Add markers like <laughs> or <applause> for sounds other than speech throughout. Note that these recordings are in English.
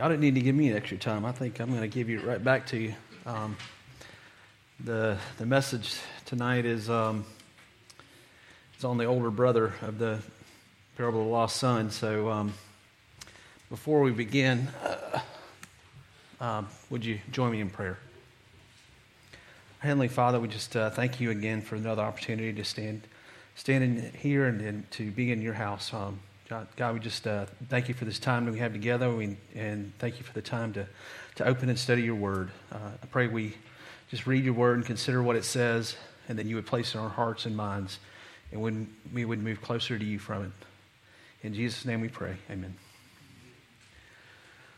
Y'all didn't need to give me extra time. I think I'm going to give you right back to you. Um, the the message tonight is um, it's on the older brother of the parable of the lost son. So um, before we begin, uh, uh, would you join me in prayer? Heavenly Father, we just uh, thank you again for another opportunity to stand stand in here and, and to be in your house. Um, God, God, we just uh, thank you for this time that we have together, we, and thank you for the time to, to open and study your word. Uh, I pray we just read your word and consider what it says, and that you would place it in our hearts and minds, and when we would move closer to you from it. In Jesus' name we pray. Amen.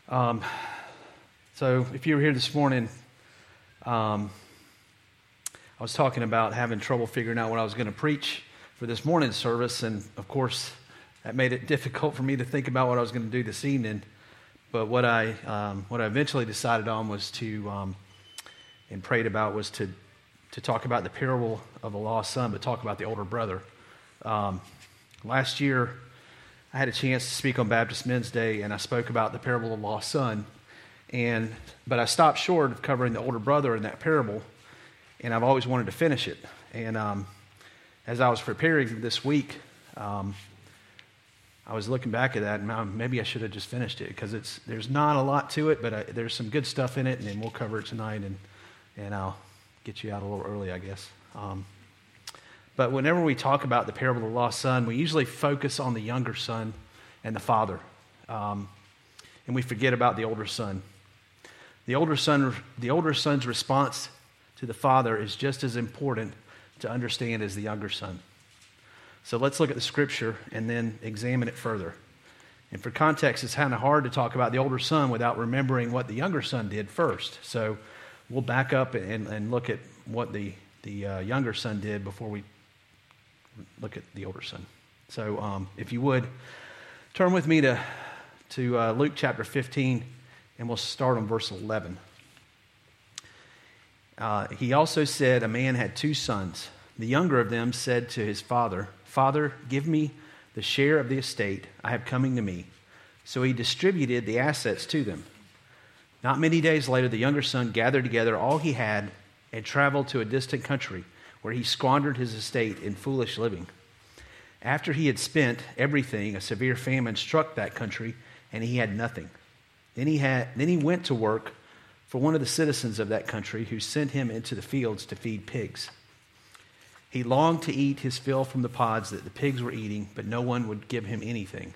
Um, so, if you were here this morning, um, I was talking about having trouble figuring out what I was going to preach for this morning's service, and of course, that made it difficult for me to think about what I was going to do this evening. But what I, um, what I eventually decided on was to, um, and prayed about, was to, to talk about the parable of the lost son, but talk about the older brother. Um, last year, I had a chance to speak on Baptist Men's Day, and I spoke about the parable of the lost son. And, but I stopped short of covering the older brother in that parable, and I've always wanted to finish it. And um, as I was preparing this week, um, I was looking back at that, and maybe I should have just finished it because it's there's not a lot to it, but I, there's some good stuff in it, and then we'll cover it tonight, and and I'll get you out a little early, I guess. Um, but whenever we talk about the parable of the lost son, we usually focus on the younger son and the father, um, and we forget about the older son. The older son, the older son's response to the father is just as important to understand as the younger son. So let's look at the scripture and then examine it further. And for context, it's kind of hard to talk about the older son without remembering what the younger son did first. So we'll back up and, and look at what the, the uh, younger son did before we look at the older son. So um, if you would, turn with me to, to uh, Luke chapter 15, and we'll start on verse 11. Uh, he also said, A man had two sons. The younger of them said to his father, Father, give me the share of the estate I have coming to me. So he distributed the assets to them. Not many days later, the younger son gathered together all he had and traveled to a distant country where he squandered his estate in foolish living. After he had spent everything, a severe famine struck that country, and he had nothing. Then he, had, then he went to work for one of the citizens of that country who sent him into the fields to feed pigs. He longed to eat his fill from the pods that the pigs were eating, but no one would give him anything.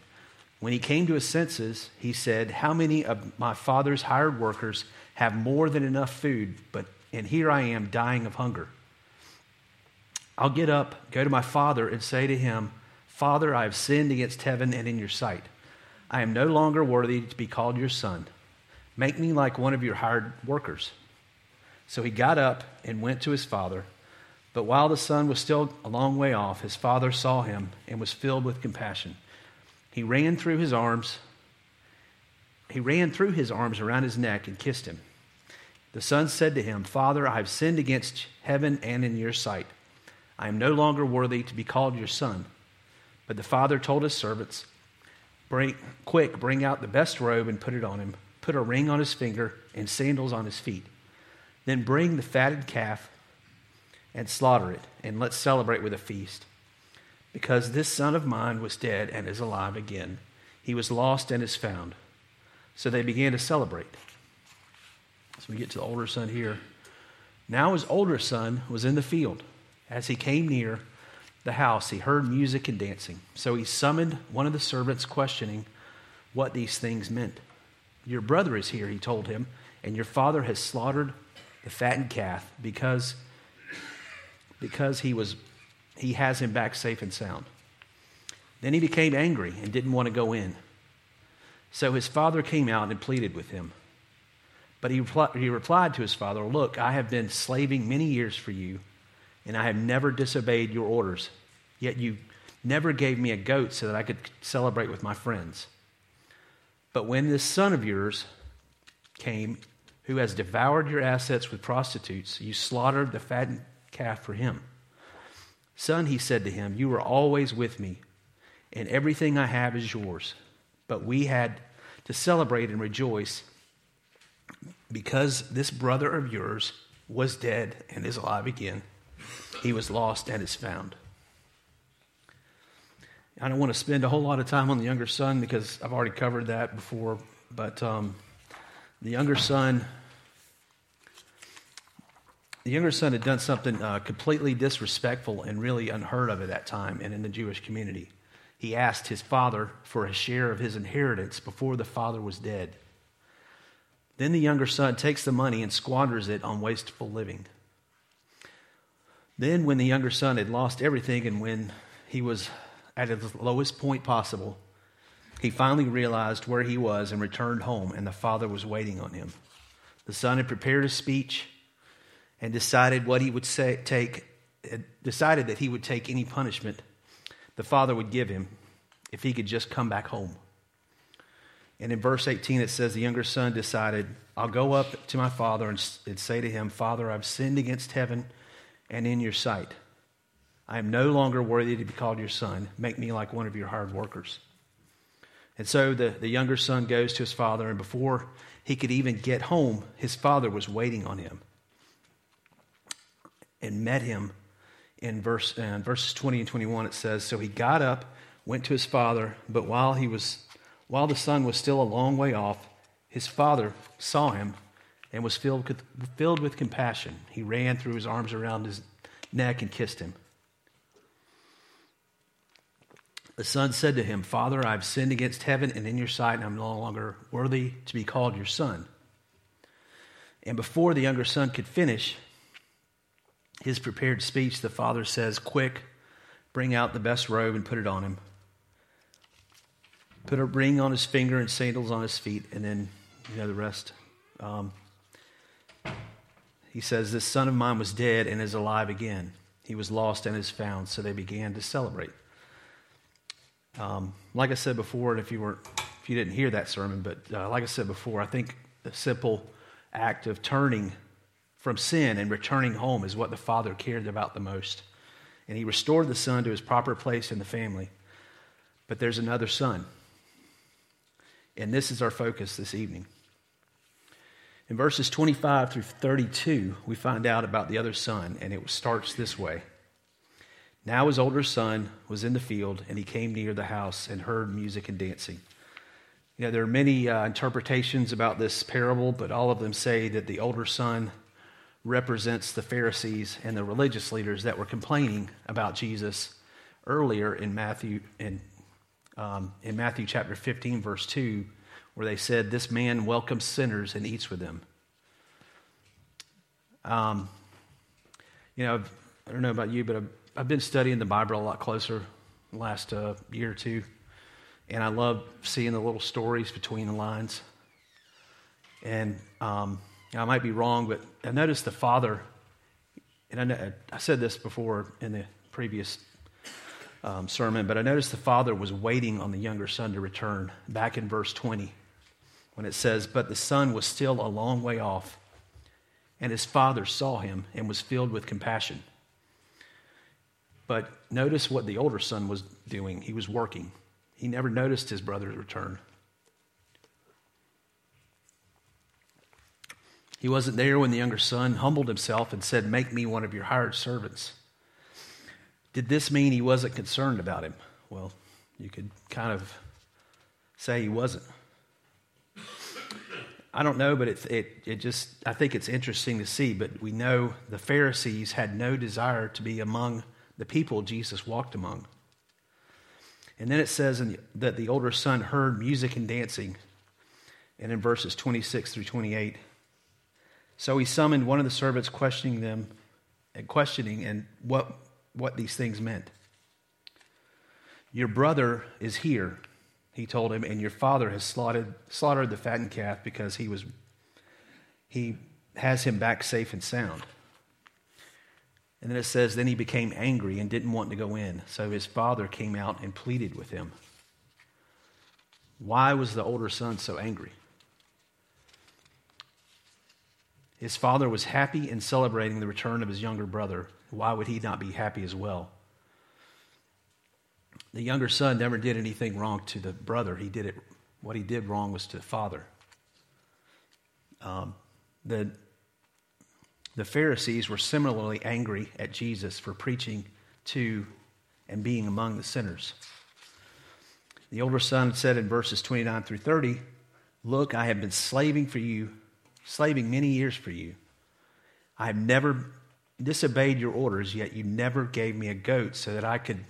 When he came to his senses, he said, How many of my father's hired workers have more than enough food, but and here I am dying of hunger? I'll get up, go to my father, and say to him, Father, I have sinned against heaven and in your sight. I am no longer worthy to be called your son. Make me like one of your hired workers. So he got up and went to his father. But while the son was still a long way off, his father saw him and was filled with compassion. He ran threw his arms. He ran threw his arms around his neck and kissed him. The son said to him, Father, I have sinned against heaven and in your sight. I am no longer worthy to be called your son. But the father told his servants, bring, Quick, bring out the best robe and put it on him. Put a ring on his finger and sandals on his feet. Then bring the fatted calf and slaughter it, and let's celebrate with a feast. Because this son of mine was dead and is alive again. He was lost and is found. So they began to celebrate. So we get to the older son here. Now his older son was in the field. As he came near the house, he heard music and dancing. So he summoned one of the servants, questioning what these things meant. Your brother is here, he told him, and your father has slaughtered the fattened calf because because he was he has him back safe and sound. Then he became angry and didn't want to go in. So his father came out and pleaded with him. But he, he replied to his father, Look, I have been slaving many years for you, and I have never disobeyed your orders. Yet you never gave me a goat so that I could celebrate with my friends. But when this son of yours came, who has devoured your assets with prostitutes, you slaughtered the fattened calf for him. Son, he said to him, You are always with me, and everything I have is yours. But we had to celebrate and rejoice because this brother of yours was dead and is alive again. He was lost and is found. I don't want to spend a whole lot of time on the younger son because I've already covered that before, but um, the younger son. The younger son had done something uh, completely disrespectful and really unheard of at that time and in the Jewish community. He asked his father for a share of his inheritance before the father was dead. Then the younger son takes the money and squanders it on wasteful living. Then, when the younger son had lost everything and when he was at his lowest point possible, he finally realized where he was and returned home, and the father was waiting on him. The son had prepared a speech and decided what he would say, take, decided that he would take any punishment the father would give him if he could just come back home. And in verse 18, it says, The younger son decided, I'll go up to my father and, and say to him, Father, I've sinned against heaven and in your sight. I am no longer worthy to be called your son. Make me like one of your hired workers. And so the, the younger son goes to his father, and before he could even get home, his father was waiting on him and met him in verse, uh, verses 20 and 21. It says, So he got up, went to his father, but while he was while the son was still a long way off, his father saw him and was filled with, filled with compassion. He ran, threw his arms around his neck, and kissed him. The son said to him, Father, I've sinned against heaven and in your sight, and I'm no longer worthy to be called your son. And before the younger son could finish his prepared speech, the father says, Quick, bring out the best robe and put it on him put a ring on his finger and sandals on his feet, and then, you know, the rest. Um, he says, This son of mine was dead and is alive again. He was lost and is found. So they began to celebrate. Um, like I said before, and if you weren't, if you didn't hear that sermon, but uh, like I said before, I think the simple act of turning from sin and returning home is what the father cared about the most. And he restored the son to his proper place in the family. But there's another son. And this is our focus this evening. In verses 25 through 32, we find out about the other son, and it starts this way. Now his older son was in the field, and he came near the house and heard music and dancing. You know, there are many uh, interpretations about this parable, but all of them say that the older son represents the Pharisees and the religious leaders that were complaining about Jesus earlier in Matthew in um, in Matthew chapter 15, verse 2, where they said, This man welcomes sinners and eats with them. Um, you know, I don't know about you, but I've, I've, been studying the Bible a lot closer last uh, year or two, and I love seeing the little stories between the lines. And um, I might be wrong, but I noticed the father, and I, I said this before in the previous um, sermon, but I noticed the father was waiting on the younger son to return back in verse 20 when it says, But the son was still a long way off, and his father saw him and was filled with compassion. But notice what the older son was doing. He was working, he never noticed his brother's return. He wasn't there when the younger son humbled himself and said, Make me one of your hired servants. Did this mean he wasn't concerned about him? Well, you could kind of say he wasn't. I don't know, but it, it, it just, I think it's interesting to see. But we know the Pharisees had no desire to be among the people Jesus walked among. And then it says the, that the older son heard music and dancing. And in verses 26 through 28, so he summoned one of the servants, questioning them and questioning, and what what these things meant. Your brother is here, he told him, and your father has slaughtered, slaughtered the fattened calf because he was he has him back safe and sound. And then it says, then he became angry and didn't want to go in. So his father came out and pleaded with him. Why was the older son so angry? His father was happy in celebrating the return of his younger brother. Why would he not be happy as well? The younger son never did anything wrong to the brother. He did it what he did wrong was to the father. Um, the, the Pharisees were similarly angry at Jesus for preaching to and being among the sinners. The older son said in verses 29 through 30, Look, I have been slaving for you, slaving many years for you. I have never disobeyed your orders, yet you never gave me a goat so that I could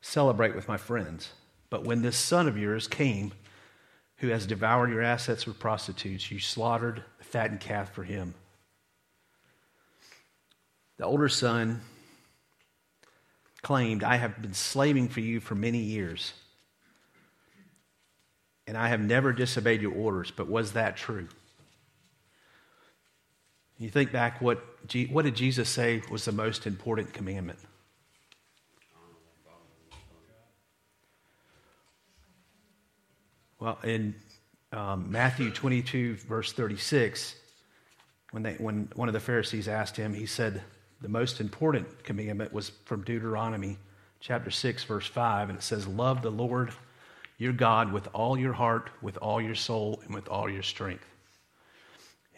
celebrate with my friends. But when this son of yours came, who has devoured your assets with prostitutes, you slaughtered the fattened calf for him. The older son claimed, I have been slaving for you for many years, and I have never disobeyed your orders. But was that true? You think back, what, what did Jesus say was the most important commandment? Well, in um, Matthew 22, verse 36, when, they, when one of the Pharisees asked him, he said the most important commandment was from Deuteronomy chapter 6, verse 5, and it says, Love the Lord your God with all your heart, with all your soul, and with all your strength.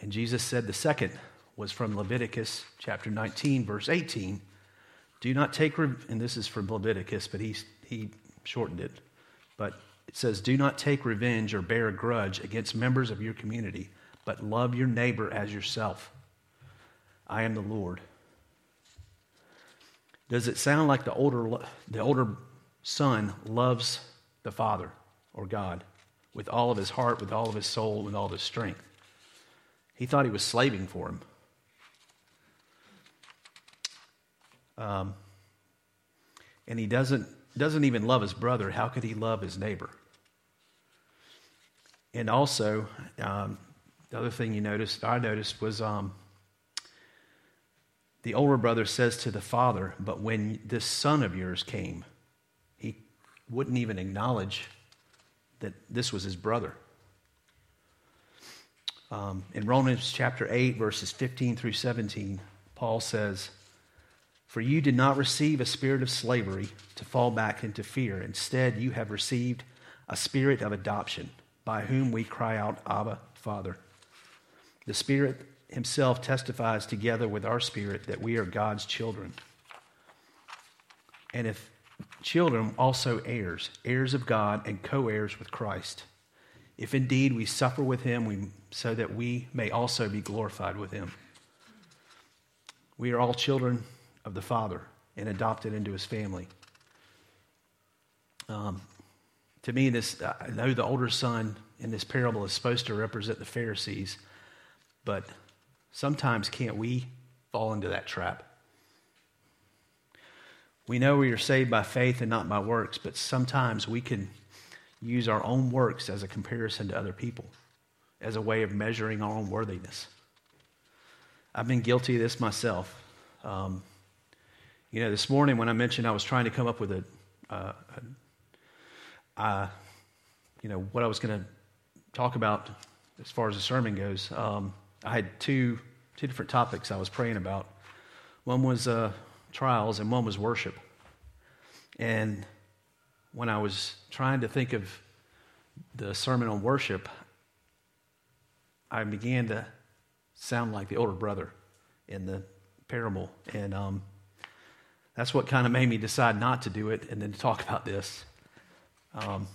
And Jesus said the second was from Leviticus chapter 19, verse 18. Do not take, and this is from Leviticus, but he, he shortened it. But it says, Do not take revenge or bear a grudge against members of your community, but love your neighbor as yourself. I am the Lord. Does it sound like the older, the older son loves the father or God with all of his heart, with all of his soul, with all of his strength? He thought he was slaving for him. Um, and he doesn't, doesn't even love his brother. How could he love his neighbor? And also, um, the other thing you noticed, I noticed, was um, the older brother says to the father, But when this son of yours came, he wouldn't even acknowledge that this was his brother. Um, in Romans chapter 8, verses 15 through 17, Paul says, For you did not receive a spirit of slavery to fall back into fear. Instead, you have received a spirit of adoption by whom we cry out, Abba, Father. The Spirit Himself testifies together with our spirit that we are God's children. And if children, also heirs, heirs of God and co heirs with Christ. If indeed we suffer with Him, we, so that we may also be glorified with Him. We are all children of the Father and adopted into His family. Um, to me, this I know the older son in this parable is supposed to represent the Pharisees, but sometimes can't we fall into that trap? We know we are saved by faith and not by works, but sometimes we can use our own works as a comparison to other people, as a way of measuring our own worthiness. I've been guilty of this myself. Um, you know, this morning when I mentioned I was trying to come up with a, uh, a uh, you know, what I was going to talk about as far as the sermon goes. Um, I had two, two different topics I was praying about. One was uh, trials, and one was worship. And when I was trying to think of the sermon on worship, I began to sound like the older brother in the parable. And um, that's what kind of made me decide not to do it and then to talk about this. Um,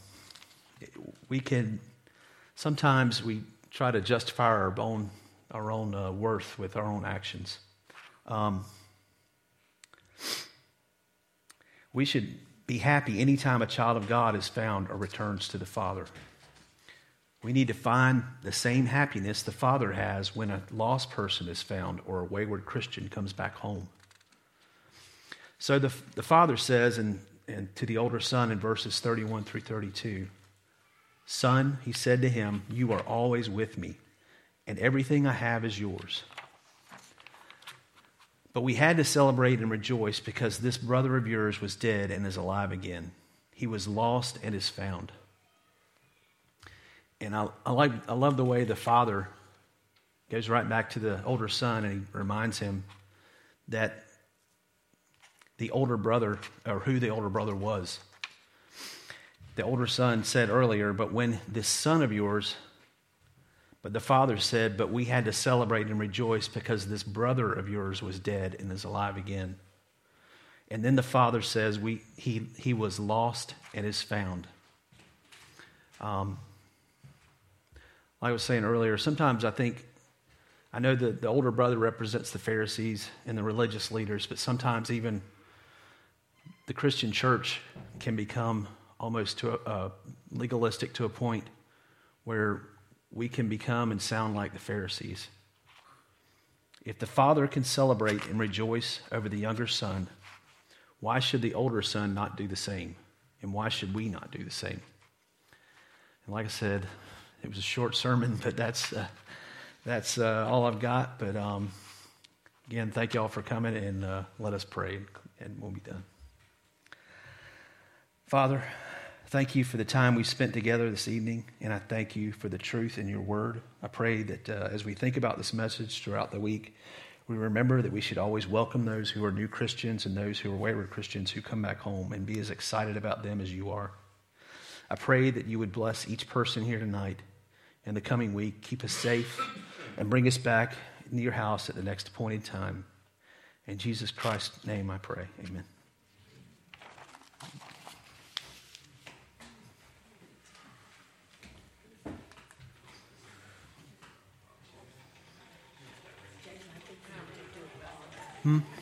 we can sometimes we try to justify our own our own uh, worth with our own actions. Um, we should be happy anytime a child of God is found or returns to the Father. We need to find the same happiness the Father has when a lost person is found or a wayward Christian comes back home. So the, the Father says in and to the older son in verses 31 through 32. Son, he said to him, You are always with me, and everything I have is yours. But we had to celebrate and rejoice because this brother of yours was dead and is alive again. He was lost and is found. And I, I, like, I love the way the father goes right back to the older son and he reminds him that the older brother, or who the older brother was. the older son said earlier, But when this son of yours, but the father said, But we had to celebrate and rejoice because this brother of yours was dead and is alive again. And then the father says, we, he, he was lost and is found. Um, like I was saying earlier, sometimes I think, I know that the older brother represents the Pharisees and the religious leaders, but sometimes even the Christian church can become almost to a, legalistic to a point where we can become and sound like the Pharisees. If the father can celebrate and rejoice over the younger son, why should the older son not do the same? And why should we not do the same? And like I said, it was a short sermon, <laughs> but that's, uh, that's uh, all I've got. But um, again, thank you all for coming, and uh, let us pray, and we'll be done. Father, thank you for the time we spent together this evening, and I thank you for the truth in your word. I pray that uh, as we think about this message throughout the week, we remember that we should always welcome those who are new Christians and those who are wayward Christians who come back home and be as excited about them as you are. I pray that you would bless each person here tonight and the coming week, keep us safe, and bring us back into your house at the next appointed time. In Jesus Christ's name I pray. Amen. Hm.